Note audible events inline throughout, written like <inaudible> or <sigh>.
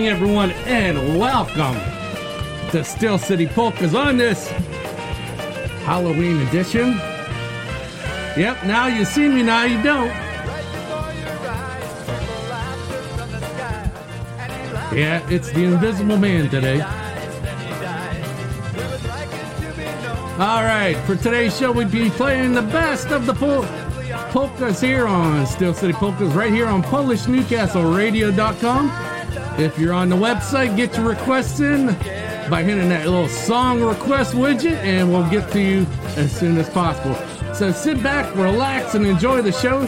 morning, everyone, and welcome to Steel City Polkas on this Halloween edition. Yep, now you see me, now you don't. Yeah, it's the Invisible Man today. All right, for today's show, we'd be playing the best of the pol- polkas here on Steel City Polkas, right here on PolishNewcastleRadio.com. If you're on the website, get your requests in by hitting that little song request widget, and we'll get to you as soon as possible. So sit back, relax, and enjoy the show.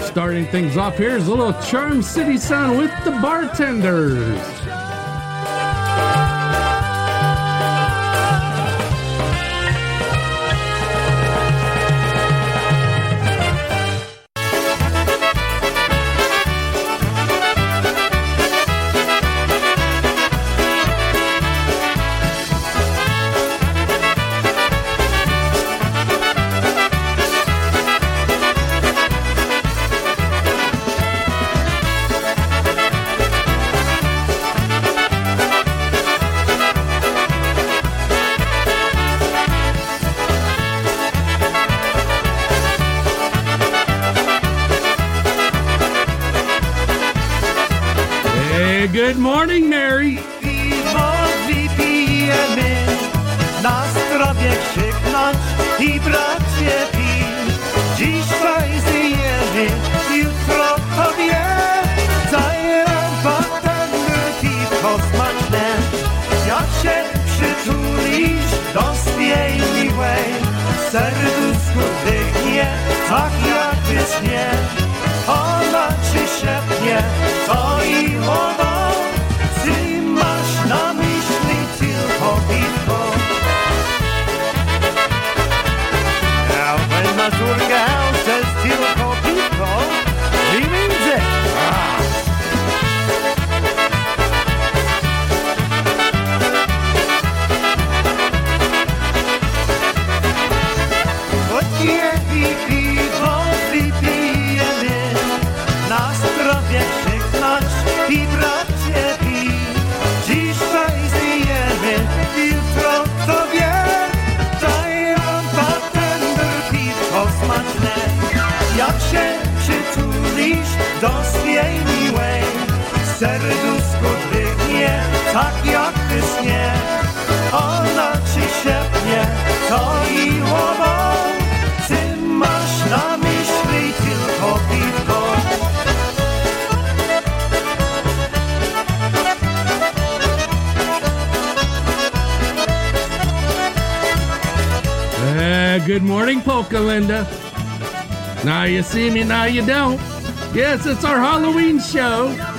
Starting things off here is a little Charm City sound with the bartenders. Hey, good morning, Mary. Tak. Ona ci szepnie, to i ono, serduszko tak jak. Ona ci to ty masz na myśli tylko piwko. Uh, good morning, Polka Linda. Now you see me, now you don't. Yes, it's our Halloween show.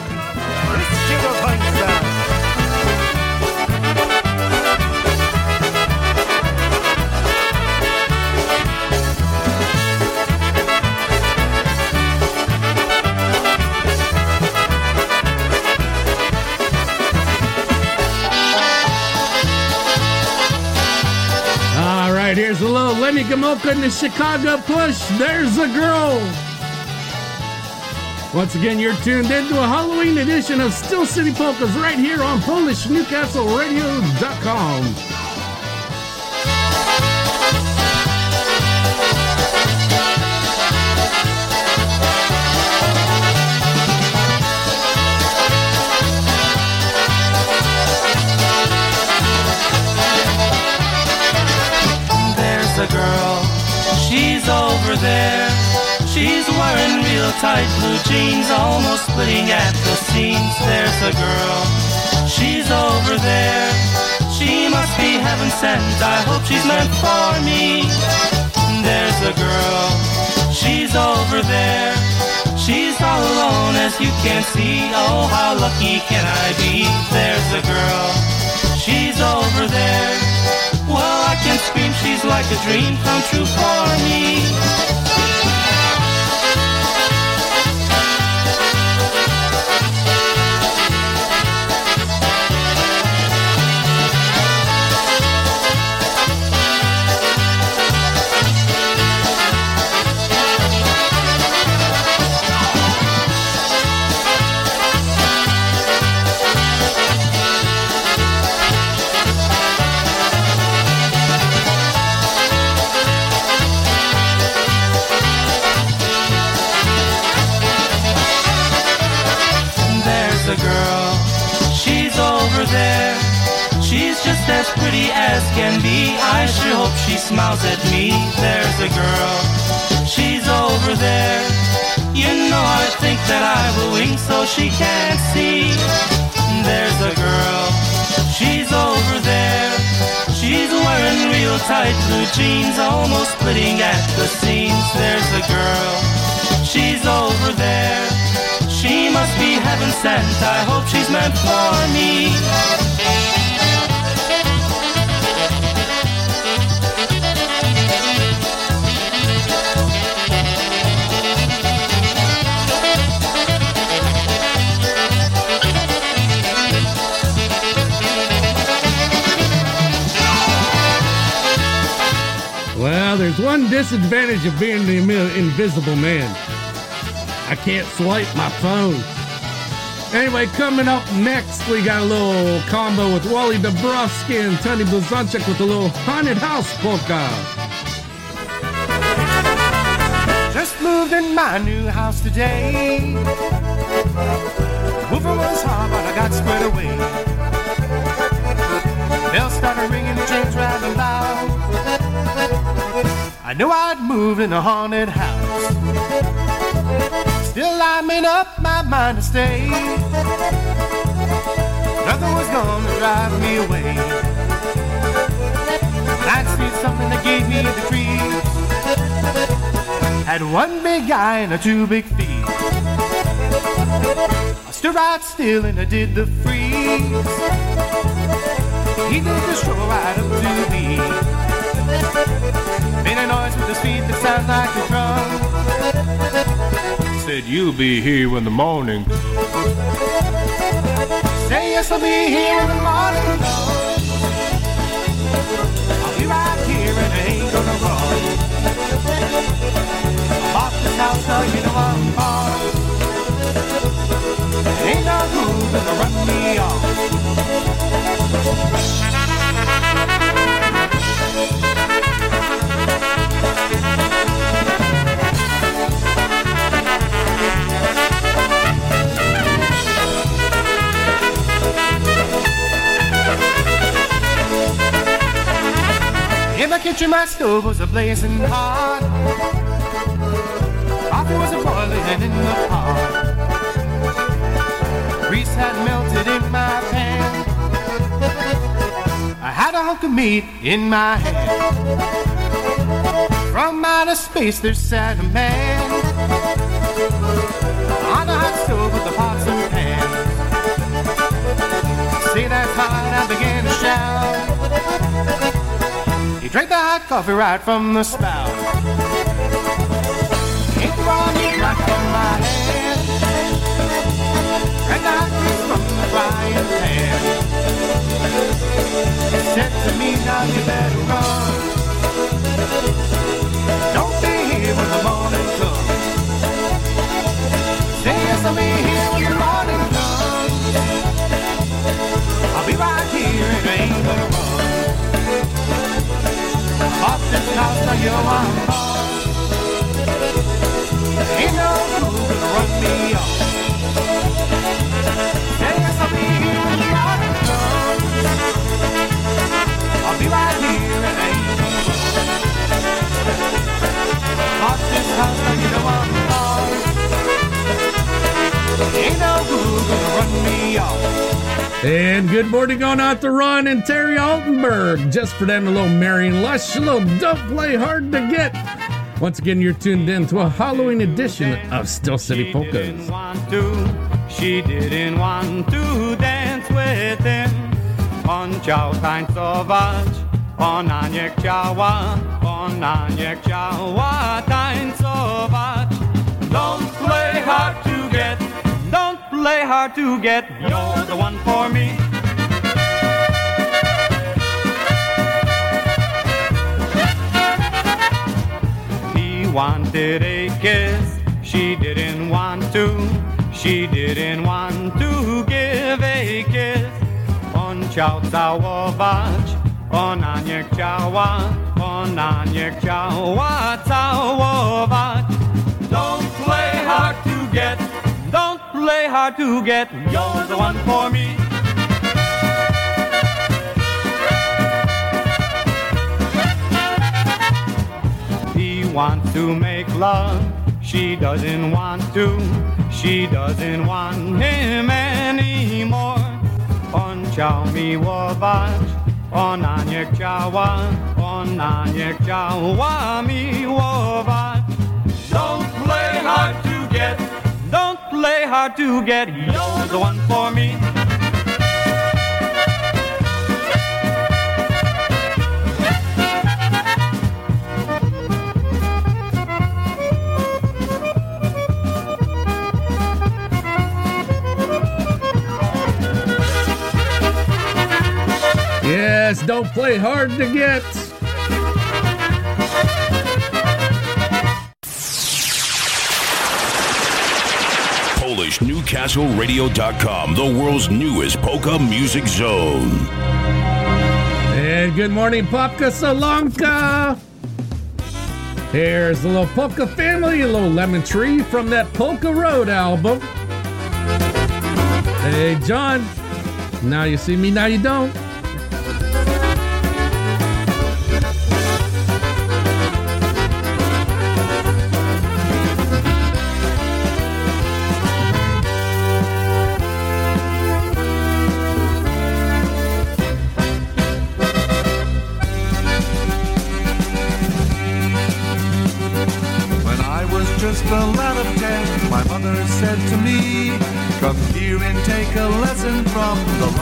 Gomulka and the Chicago Push. There's a girl. Once again, you're tuned into a Halloween edition of Steel City Polkas right here on PolishNewcastleRadio.com. she's over there. She's wearing real tight blue jeans, almost splitting at the seams. There's a girl, she's over there. She must be heaven sent, I hope she's meant for me. There's a girl, she's over there. She's all alone as you can see. Oh, how lucky can I be? There's a girl, she's over there. Well, I can scream, she's like a dream come true for me. Just as pretty as can be. I sure hope she smiles at me. There's a girl, she's over there. You know I think that I will wink so she can't see. There's a girl, she's over there. She's wearing real tight blue jeans, almost splitting at the seams. There's a girl, she's over there. She must be heaven sent. I hope she's meant for me. There's one disadvantage of being the invisible man. I can't swipe my phone. Anyway, coming up next, we got a little combo with Wally Dabrowski and Tony Blazonczyk with a little haunted house polka. Just moved in my new house today. Moving was hard, but I got squared away. Bells started ringing, trains driving loud. I knew I'd moved in a haunted house. Still, I made up my mind to stay. Nothing was gonna drive me away. I'd something that gave me the creeps. Had one big eye and a two big feet. I stood right still and I did the freeze. He did the stroll right up to. Made a noise with his feet that sounded like a drum. Said you'll be here in the morning. Say yes, I'll be here in the morning. I'll be right here and I ain't gonna run. I bought this house, so you know I'm born. Ain't no moving to run me off. My kitchen, my stove was a blazing hot. Coffee was a boiling in the pot. Grease had melted in my pan. I had a hunk of meat in my hand. From outer space, there sat a man on a hot stove with the pots and pans. Say that's hot, I began to shout. Drink the hot coffee right from the spout. Ain't running right from my head. Drink the hot grease from the frying pan. It said to me, now you better run. Don't be here when the morning comes. Say yes, I'll be here when the morning comes. I'll be right here, it ain't gonna run you de straat naar Johan Bal. And good morning going out to Ron and Terry Altenberg. Just for them, a little Marion Lush, a little Don't Play Hard to Get. Once again, you're tuned in to a Halloween edition of Steel City She didn't want to, she didn't want to dance with him. On chciał tańcować, ona nie chciała, ona nie chciała tańcować. Don't play hard to play hard to get, you're the one for me. He wanted a kiss, she didn't want to. She didn't want to give a kiss. On całować, ona nie chciała, ona nie chciała całować. Don't play hard to get, don't play hard to get, you're the one for me. He wants to make love, she doesn't want to. She doesn't want him anymore. On chciał miłować, ona nie chciała, ona nie chciała miłować. Don't play hard to get, don't play hard to get, you're the one for me. Yes, don't play hard to get. PolishNewcastleRadio.com, the world's newest polka music zone. And good morning, Popka Salonka. Here's the little polka family, a little lemon tree from that Polka Road album. Hey, John. Now you see me, now you don't. Take a lesson from the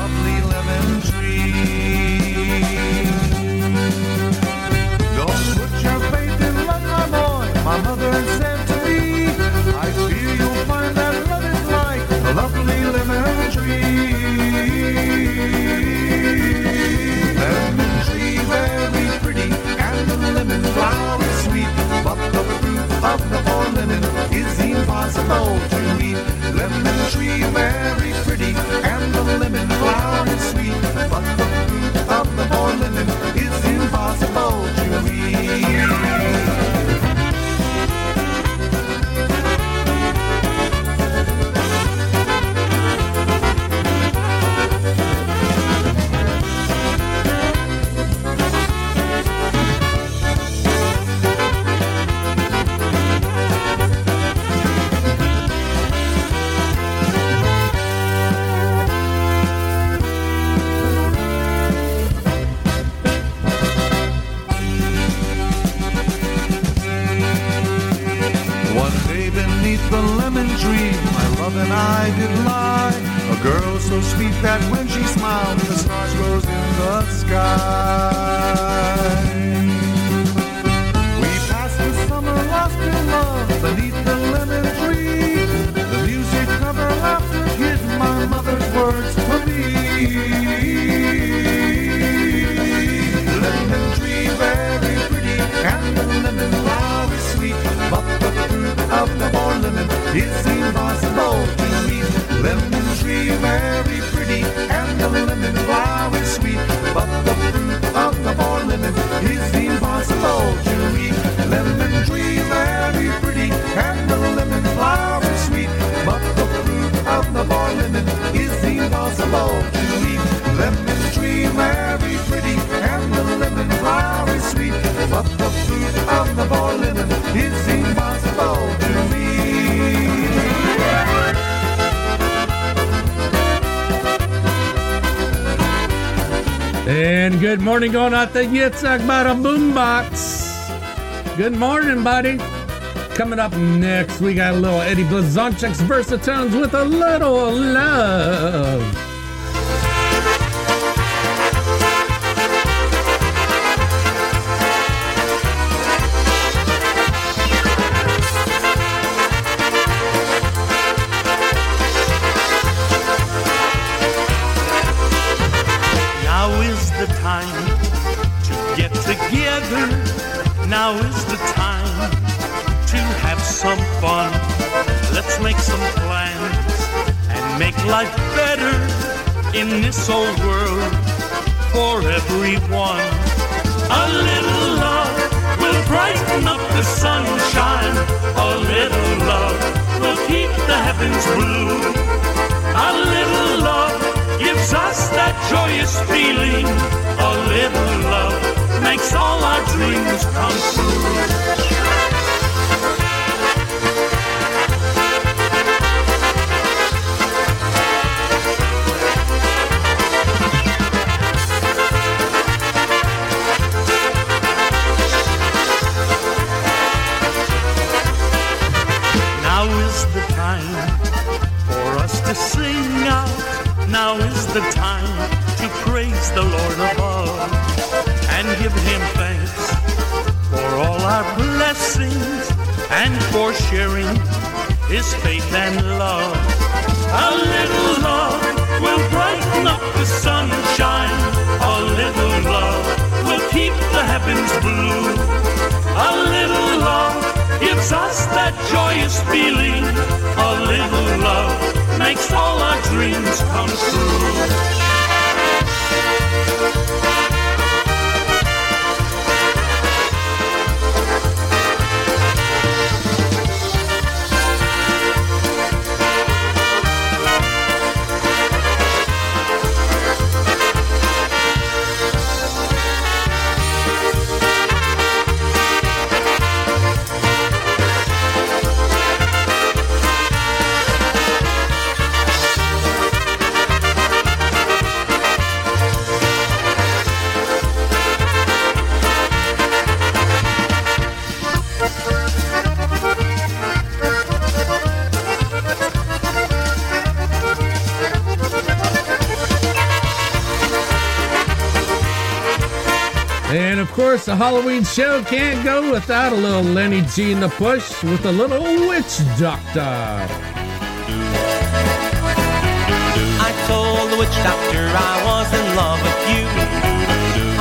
good morning going out the Yitzhak Bada Boombox. Good morning, buddy. Coming up next, we got a little Eddie Blazonczyk's Versatones with a little love. In this old world for everyone. A little love will brighten up the sunshine. A little love will keep the heavens blue. A little love gives us that joyous feeling. A little love makes all our dreams come true. Joyous feeling. A little love makes all our dreams come true. Halloween show can't go without a little Lenny G in the push with a little witch doctor. I told the witch doctor I was in love with you.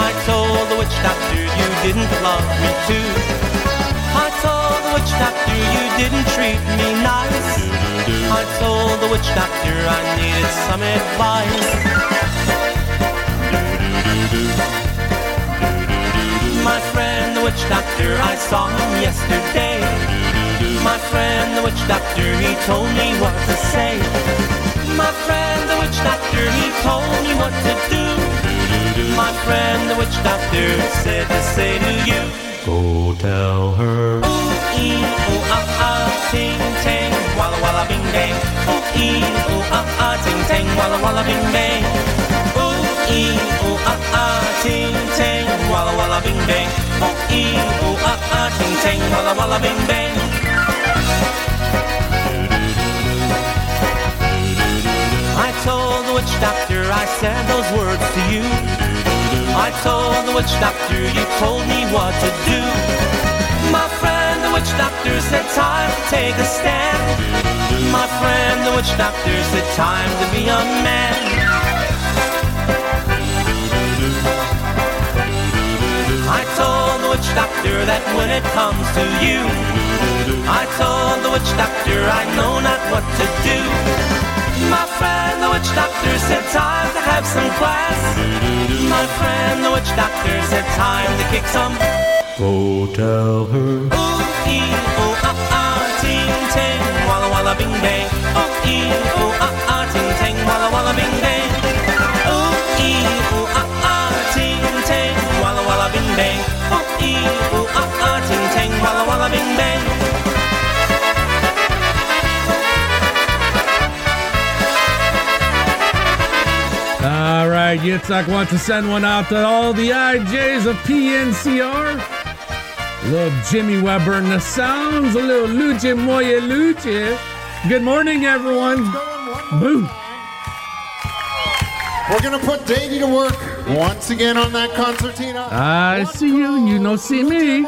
I told the witch doctor you didn't love me too. I told the witch doctor you didn't treat me nice. I told the witch doctor I needed some advice. My friend, the witch doctor, I saw him yesterday. My friend, the witch doctor, he told me what to say. My friend, the witch doctor, he told me what to do. My friend, the witch doctor, said to say to you, Go tell her. Ooh, ee, ooh, ah, ah, ting, ting, walla, walla, bing, bang. Ooh, ee, ooh, ah, ah, ting, ting, walla, walla, bing, bang. Ooh, ee, ooh, ah, ah, ting, ting, walla, walla, bing, bang. Ooh, ee, ooh, ah, ah, ting, ting, walla, walla, bing, bang. I told the witch doctor I said those words to you. I told the witch doctor you told me what to do. My friend, the witch doctor said time to take a stand. My friend, the witch doctor said time to be a man. I told the witch doctor that when it comes to you, I told the witch doctor I know not what to do. My friend, the witch doctor said time to have some class. My friend, the witch doctor said time to kick some. Go tell her. Ooh, ee, ooh, ah, ah, ting, ting, walla, walla, bing, bang. Ooh, ee, ooh, ah, ah, ting, ting, walla, walla, bing, bang. Ooh, ee, ooh, ah, ah, ting, ting, walla, walla, bing, bang. Ooh, ee, ooh, ah, ah, ting, ting, walla, walla, bing, bang. All right, right, Yitzhak wants to send one out to all the IJs of PNCR. Little Jimmy Weber in the sounds, a little Lucha Moya Lucha. Good morning, everyone. Boo. We're gonna put Davey to work once again on that concertina. I see you, and you no see me.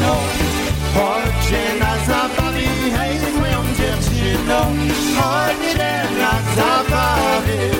dziewczyno. Chodź na zabawi, hej z moją dziewczyną. Chodź się na zabawy.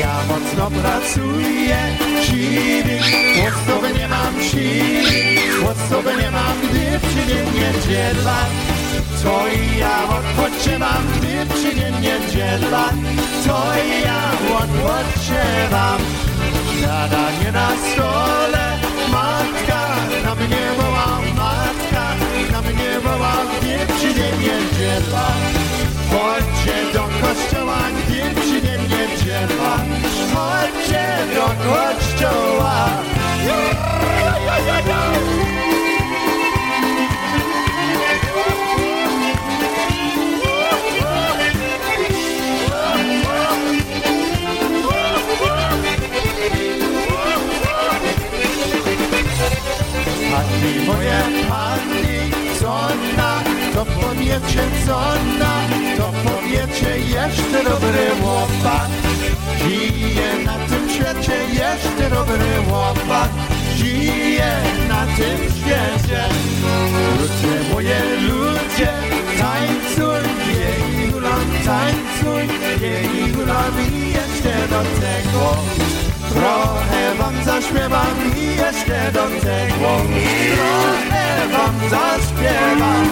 Ja mocno pracuję, siwy, mocno mnie mam siły, chłostowy nie mam, gdy przyjdzie niedziela. To ja odpoczywam, gdy przyjdzie niedziela, to ja odpoczywam. Zadanie na stole, matka na mnie woła, matka na mnie woła, gdy przyjdzie niedziela. Chodźcie do kościoła, gdy przyjdzie niedziela. Chodźcie do kościoła. To powiecie co to powiecie jeszcze dobry łopak. Pije na świecie jeszcze dobry łopat. Żyje na tym świecie. Ludzie moje ludzie, tańcuj, jej hulam, tańcuj, jej hulam i jeszcze do tego. Trochę wam zaśpiewam i jeszcze do tego Trochę wam zaśpiewam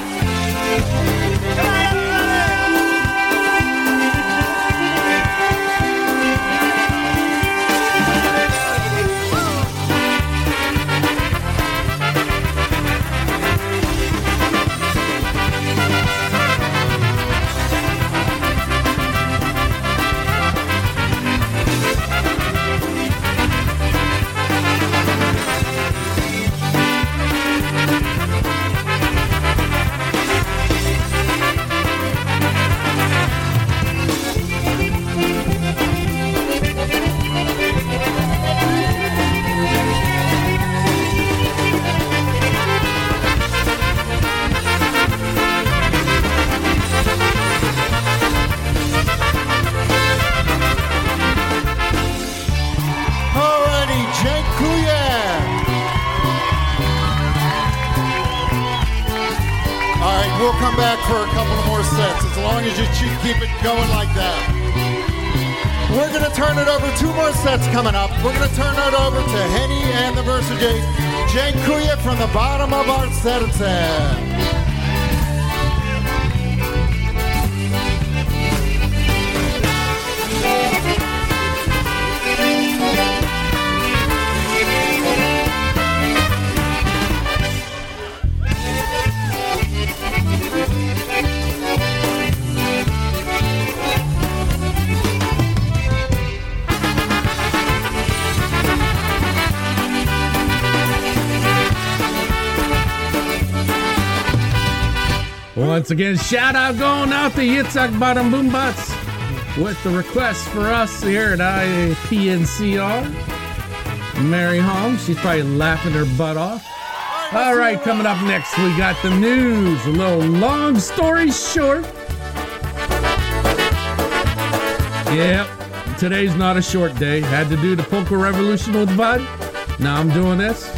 Once again, shout out going out to Yitzhak Bottom Boom Bots with the request for us here at IPNCR. Mary Holmes, she's probably laughing her butt off. All right, coming up next, we got the news. A little long story short. Yep, today's not a short day. Had to do the polka revolution with Bud. Now I'm doing this.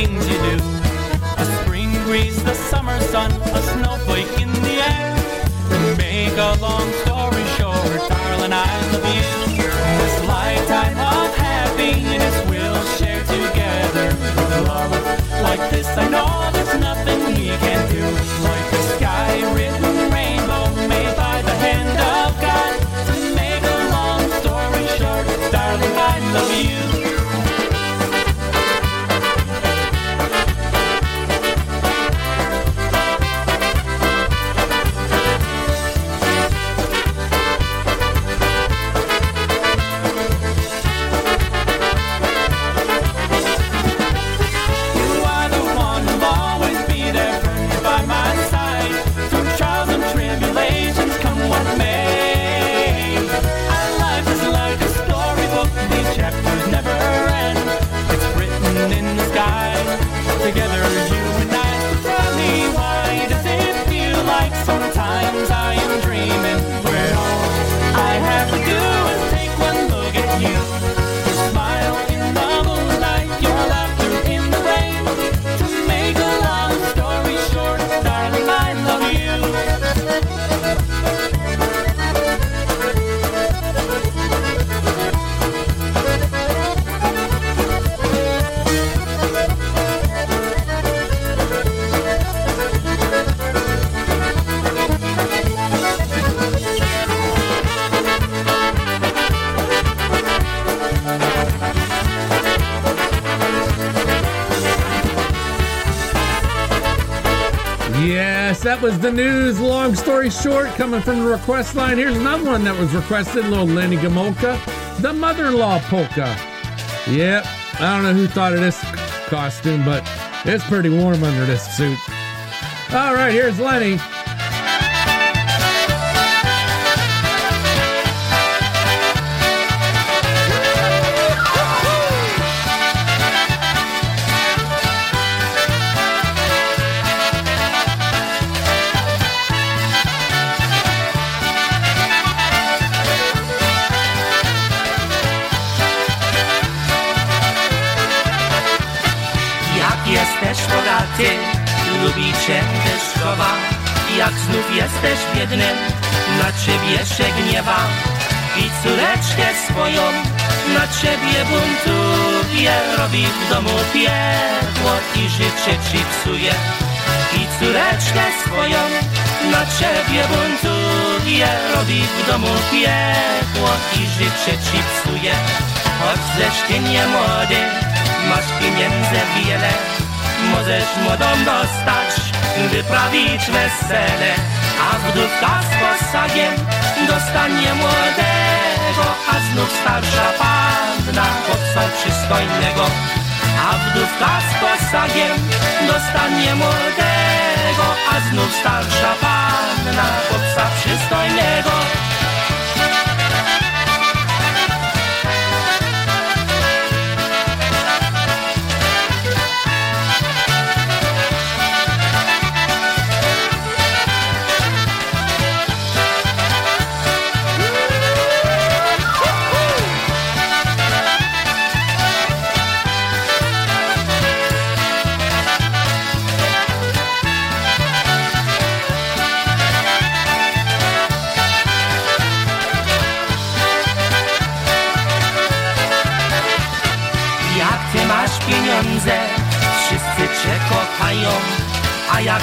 Things you do. A spring breeze, the summer sun, a snowflake in the air. To make a long story short, darling, I love you. This lifetime of happiness we'll share together. With love like this, I know there's nothing we can do. Like a sky written rainbow made by the hand of God. To make a long story short, darling, I love. You the news. Long story short, coming from the request line. Here's another one that was requested, little Lenny Gomulka, the mother-in-law polka. Yep, I don't know who thought of this costume, but it's pretty warm under this suit. All right, here's Lenny. Lubicie deszczowa Jak znów jesteś biedny, na ciebie się gniewa. I córeczkę swoją na ciebie buntuje. Robi w domu piekło i życie ci psuje I córeczkę swoją na ciebie buntuje. Robi w domu piekło i życie ci psuje Choć ty nie młody, masz pieniędzy wiele Możesz młodą dostać, wyprawić wesele. A wdówka z posagiem dostanie młodego A znów starsza panna chłopca przystojnego. A wdówka z posagiem dostanie młodego A znów starsza panna chłopca przystojnego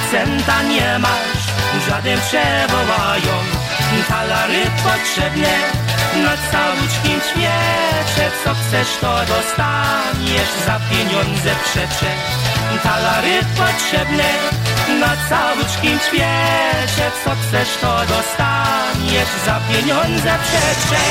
a jak centa nie masz, żaden przewołają. Talary potrzebne na całuczkim świecie, co chcesz to dostaniesz za pieniądze przecze. Talary potrzebne na całuczkim świecie, co chcesz to dostaniesz za pieniądze przecze.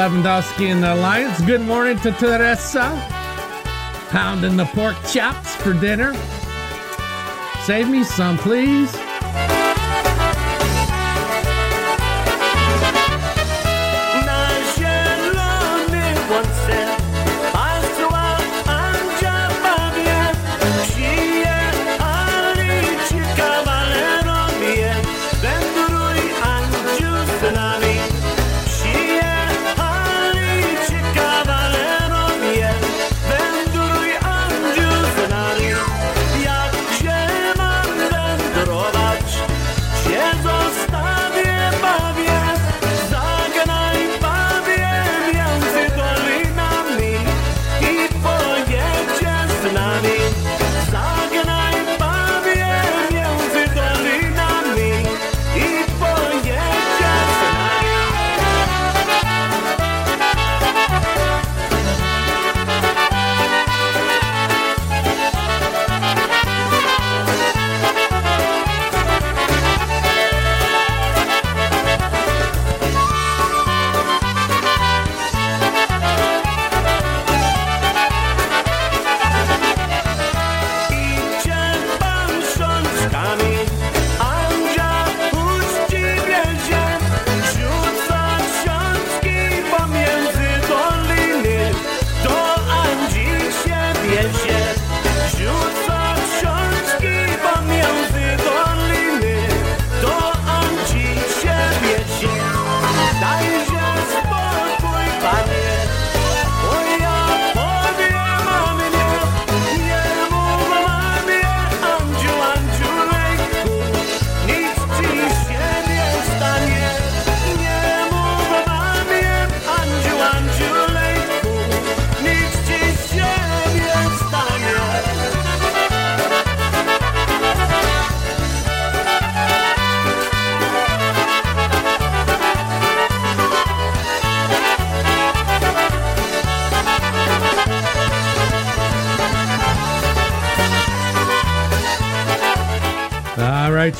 Lewandowski and the Alliance. Good morning to Teresa. Pounding the pork chops for dinner. Save me some, please.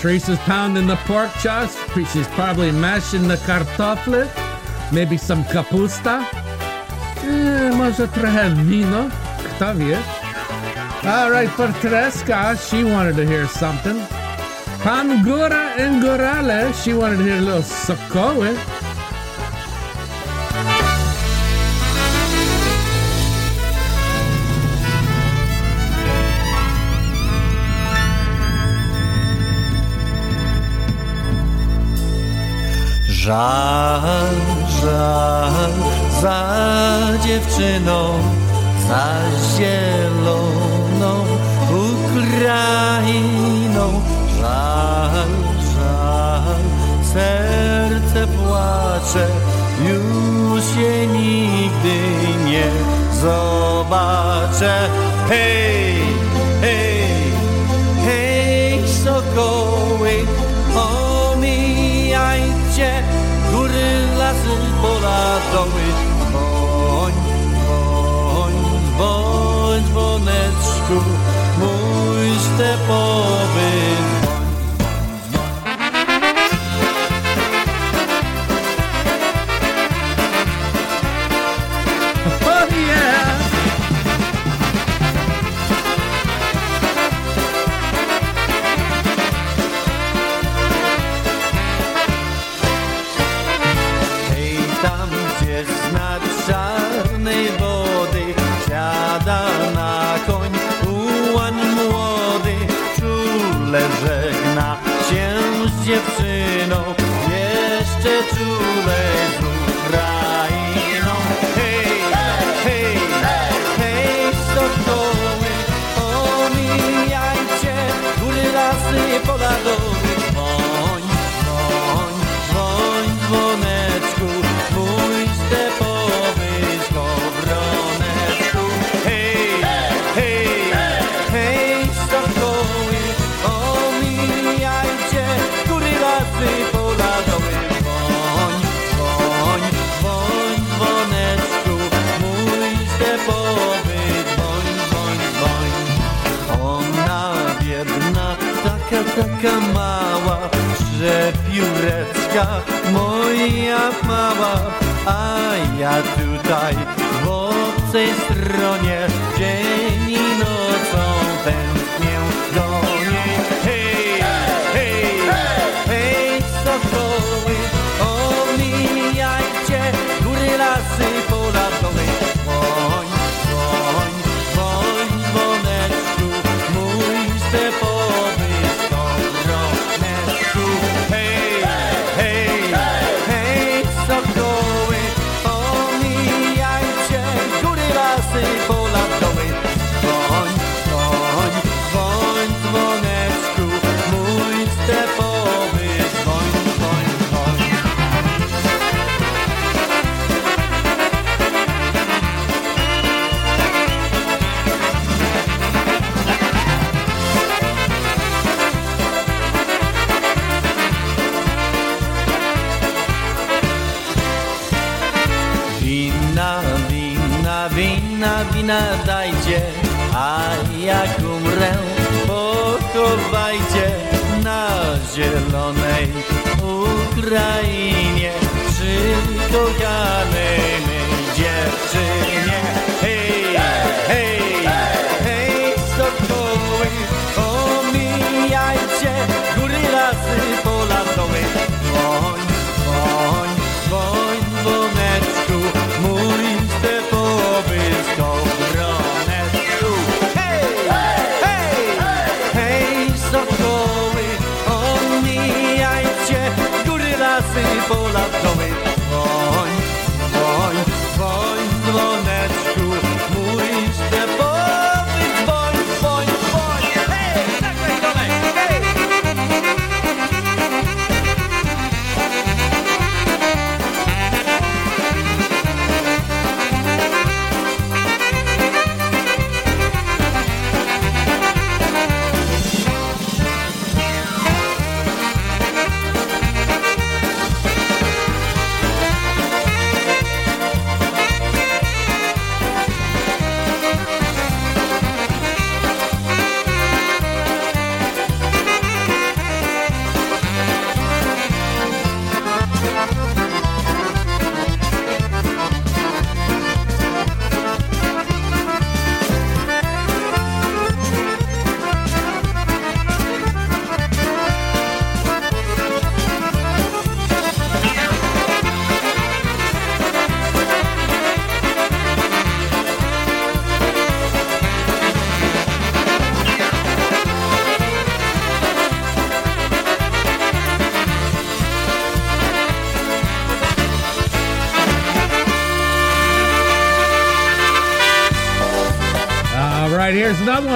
Teresa's pounding the pork chops. She's probably mashing the kartofle. Maybe some kapusta. Eh, może trochę wino. Kto wie? All right, for Tereska, she wanted to hear something. Pan Gora and Gorale, she wanted to hear a little sokoły. Żal, żal za dziewczyną, za zieloną Ukrainą. Żal, żal, serce płacze, już się nigdy nie zobaczę. Hej, doły. Woń, woń, woń, dzwoneczku, mój stepowy pióreczka moja mała, a ja tutaj w obcej stronie. Dzień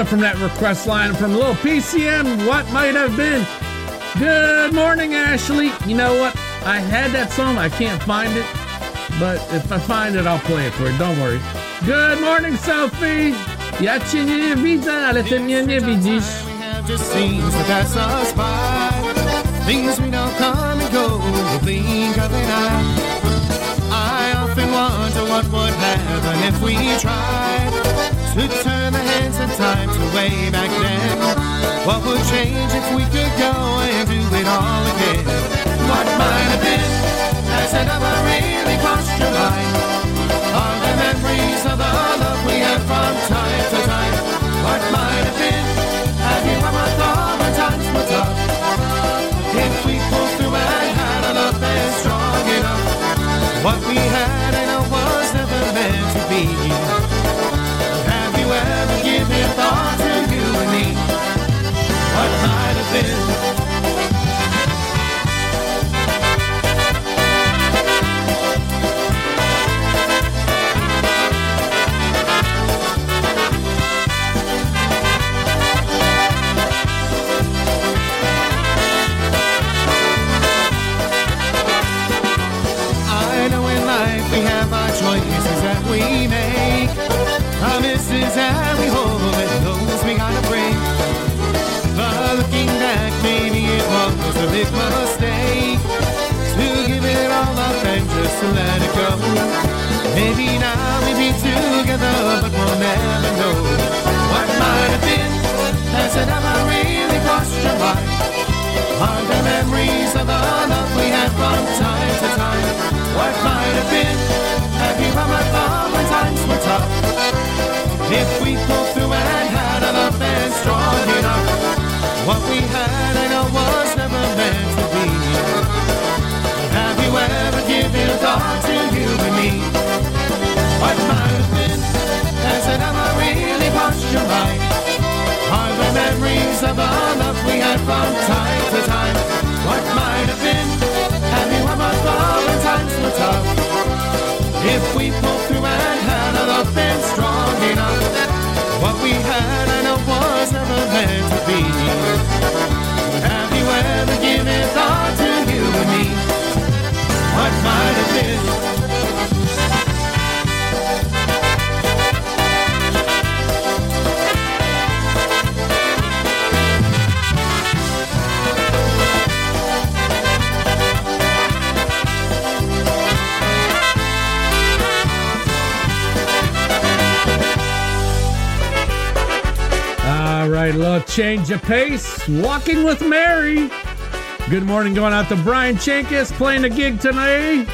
from that request line from Little PCM. What might have been? Good morning, Ashley. You know what? I had that song. I can't find it, but if I find it, I'll play it for you. Don't worry. Good morning, Sophie. Mnie nie widzisz. We have just seems to pass us by. Things we know come and go. The blink of. I often wonder what would happen if we tried way back then. What would change if we could go and do it all again? What might have been has it ever really crossed your mind? Are the memories of the love we had from time to time? What might have been? Have you ever thought when times were tough? If we pulled through and had a love that's strong enough, what we had I know was never meant to be. Big mistake to give it all up and just let it go. Maybe now we be together, but we'll never know what might have been. Has it ever really crossed your mind? Are the memories of the love we had from time to time? What might have been? Have you ever thought when times were tough? If we pulled through and had a love that's strong enough, what we had I know was never Have been? Has it ever really washed your right? Are the memories of enough we had from time to time? What might have been? Have you ever thought times were tough? If we pulled through and had a love been strong enough, what we had I know was never meant to be. Have you ever given thought to you and me? What might have been? All right, little change of pace. Walking with Mary. Good morning, going out to Brian Chankis playing a gig tonight.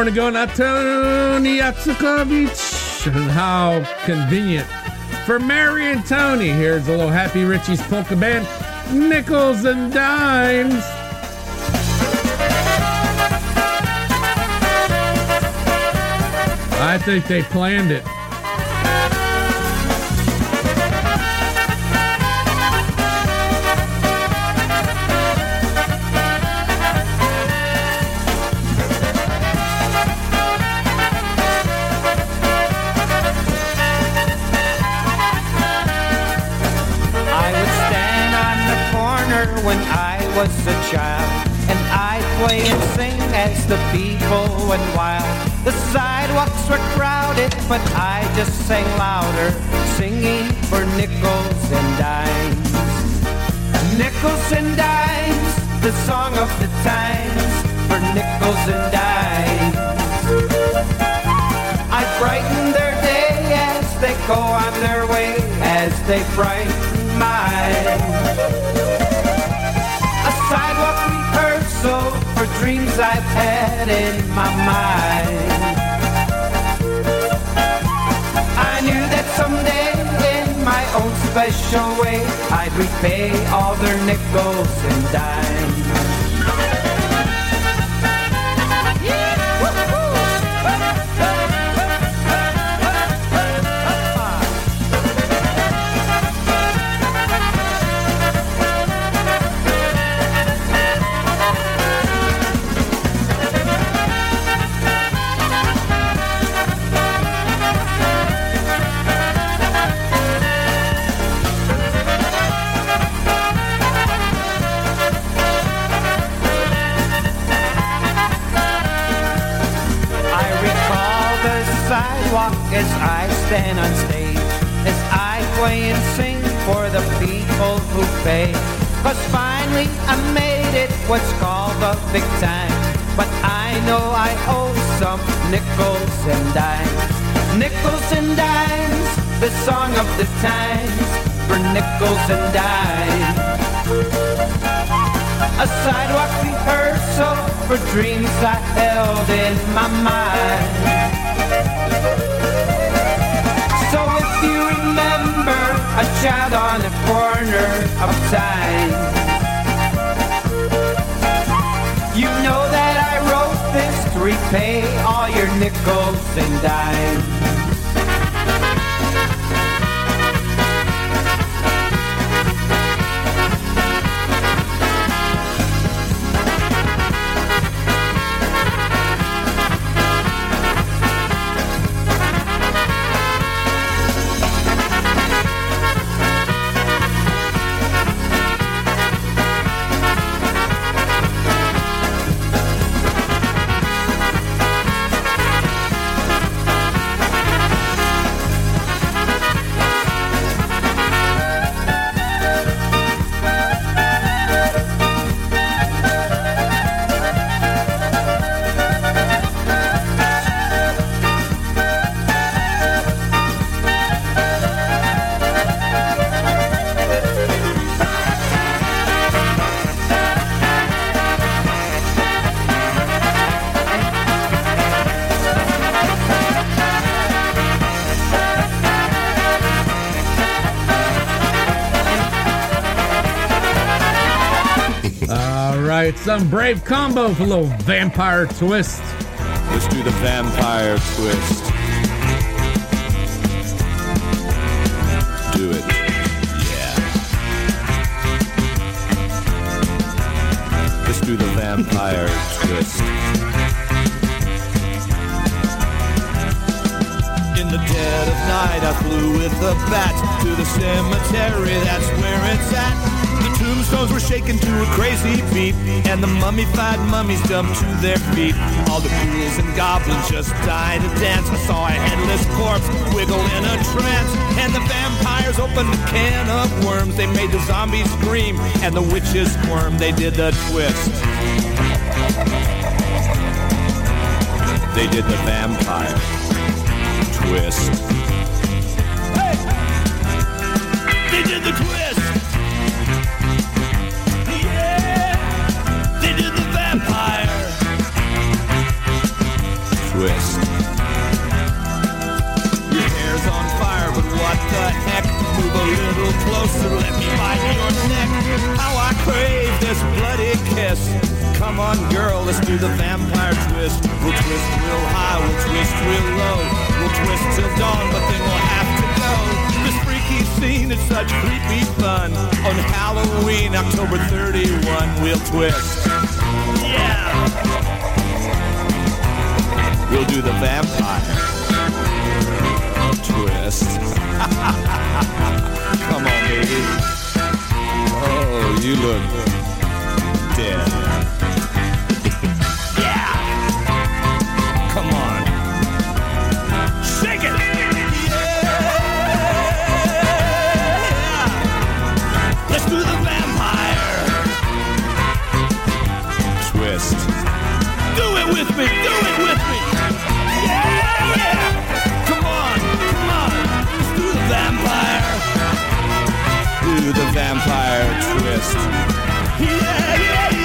Morning, to Tony Yatsukovich. And how convenient for Mary and Tony. Here's a little Happy Richie's polka band, nickels and dimes. I think they planned it. Was a child, and I'd play and sing as the people went wild. The sidewalks were crowded, but I just sang louder, singing for nickels and dimes. Nickels and dimes, the song of the times, for nickels and dimes. I brighten their day as they go on their way, as they brighten mine. A sidewalk rehearsal for dreams I've had in my mind. I knew that someday in my own special way I'd repay all their nickels and dimes. What's called the big time. But I know I owe some nickels and dimes. Nickels and dimes, the song of the times, for nickels and dimes. A sidewalk rehearsal for dreams I held in my mind. So if you remember a child on the corner of time, repay all your nickels and dimes. Some brave combo for a little vampire twist. Let's do the vampire twist. Do it. Yeah. Let's do the vampire <laughs> twist. In the dead of night, I flew with the bat to the cemetery. That's where it's at. Tombstones were shaken to a crazy beat, and the mummified mummies jumped to their feet. All the ghouls and goblins just died to dance. I saw a headless corpse wiggle in a trance, and the vampires opened a can of worms. They made the zombies scream, and the witches squirm. They did the twist. They did the vampire twist. Hey! They did the twist. closer, let me bite your neck. How I crave this bloody kiss. Come on, girl, let's do the vampire twist. We'll twist real high, we'll twist real low. We'll twist till dawn, but then we'll have to go. This freaky scene is such creepy fun. On Halloween, October 31, we'll twist. Yeah! We'll do the vampire twist. <laughs> Come on, baby. Oh, you look dead. <laughs> yeah! Come on. Shake it! Yeah! Let's do the vampire twist. Do it with me! Do it with me! The vampire twist. Yeah, yeah, yeah,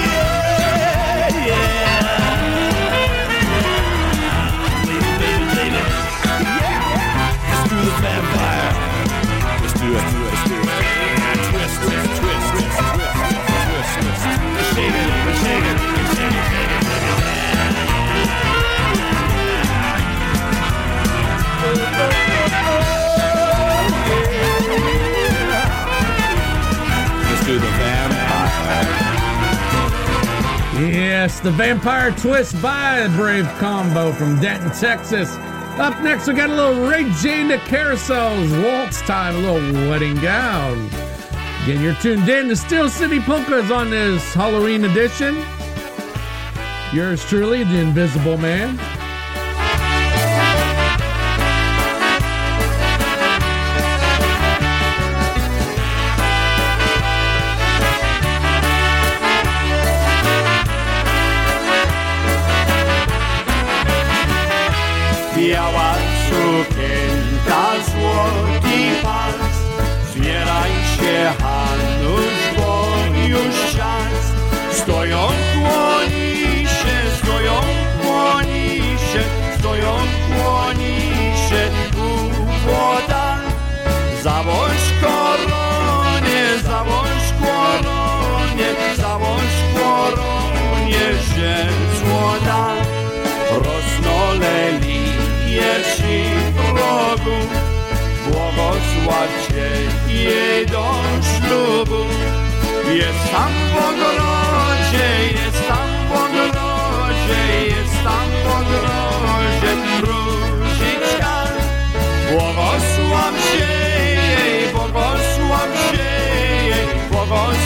Yes, the Vampire Twist by the Brave Combo from Denton, Texas. Up next, we got a little the Carousels. Waltz time, a little wedding gown. Again, you're tuned in to Steel City Polkas on this Halloween edition. Yours truly, the Invisible Man. Sukienka, złoty pas. Zbieraj się, Hanusz, bo już czas. Stoją kłoni się, stoją kłoni się Stoją kłoni się u płota Zawoź koronie, zawoź koronie Zawoź koronie, że złota Rosnoleli ci wrogu, błogosławcie jej do ślubu. Jest tam w ogrodzie, jest tam w ogrodzie, jest tam w ogrodzie różyczka. Błogosław się jej, błogosław się jej, błogosław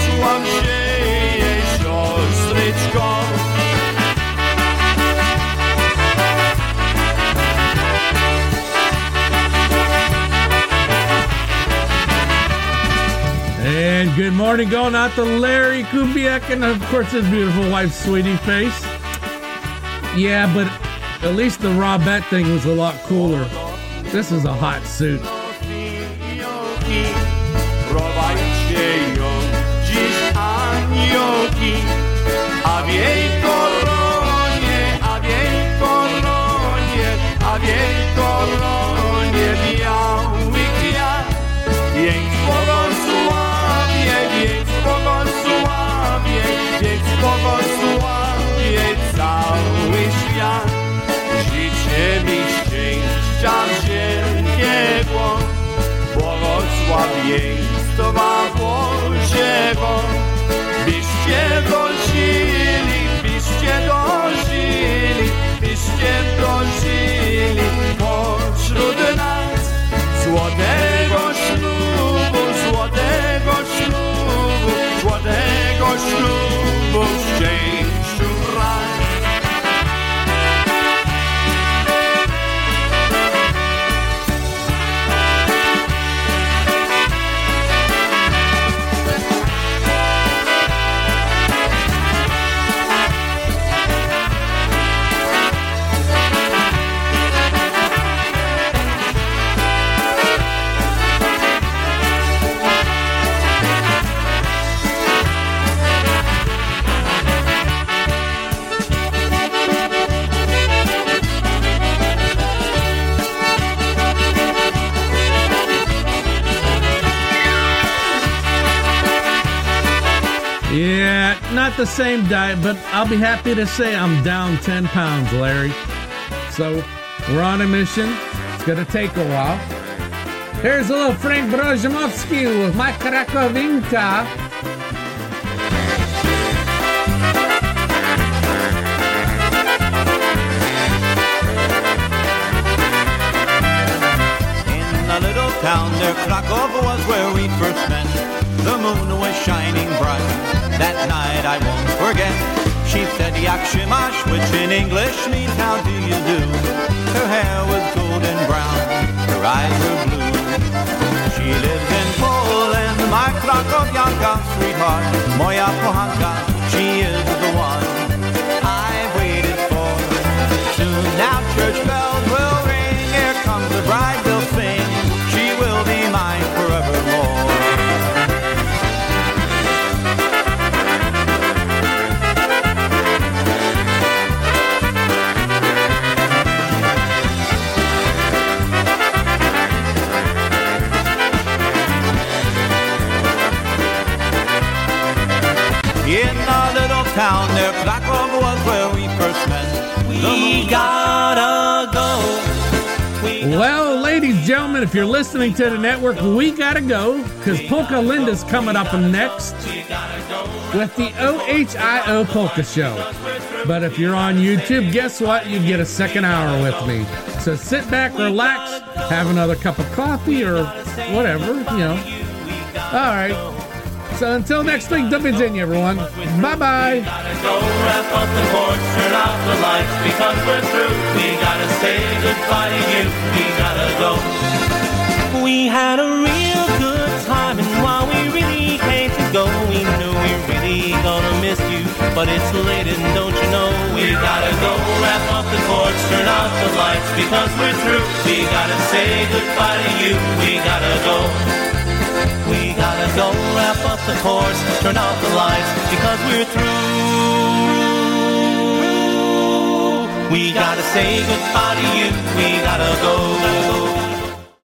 good morning going out to Larry Kubiak and of course his beautiful wife, Sweetie Face. Yeah, but at least the Robette thing was a lot cooler. This is a hot suit. Błogosławieństwa Bożego, byście dożyli, byście dożyli, byście dożyli pośród nas złotego ślubu, złotego ślubu, złotego ślubu, not the same diet, but I'll be happy to say I'm down 10 pounds, Larry. So we're on a mission. It's going to take a while. Here's a little Frank Brozhamovsky with my Krakowianka. In a little town there, Krakow was where we first met. The moon was shining night I won't forget. She said Yakshimash, which in English means how do you do. Her hair was golden brown, her eyes were blue. She lives in Poland, my Krakowianka, sweetheart, moja kochanka. She is the one I've waited for. Soon now church bells gentlemen, if you're listening to the network, we gotta go because Polka Linda's coming up next with the OHIO Polka Show. But if you're on YouTube, guess what? You get a second hour with me. So sit back, relax, have another cup of coffee or whatever, you know. All right. So until next week, dump in everyone. Bye bye. We. Had a real good time, and while we really hate to go, we knew we really gonna miss you. But it's late, and don't you know we gotta go wrap up the porch, turn out the lights because we're through. We gotta say goodbye to you. We gotta go. We gotta go wrap up the course, turn out the lights because we're through. We gotta say goodbye to you. We gotta go.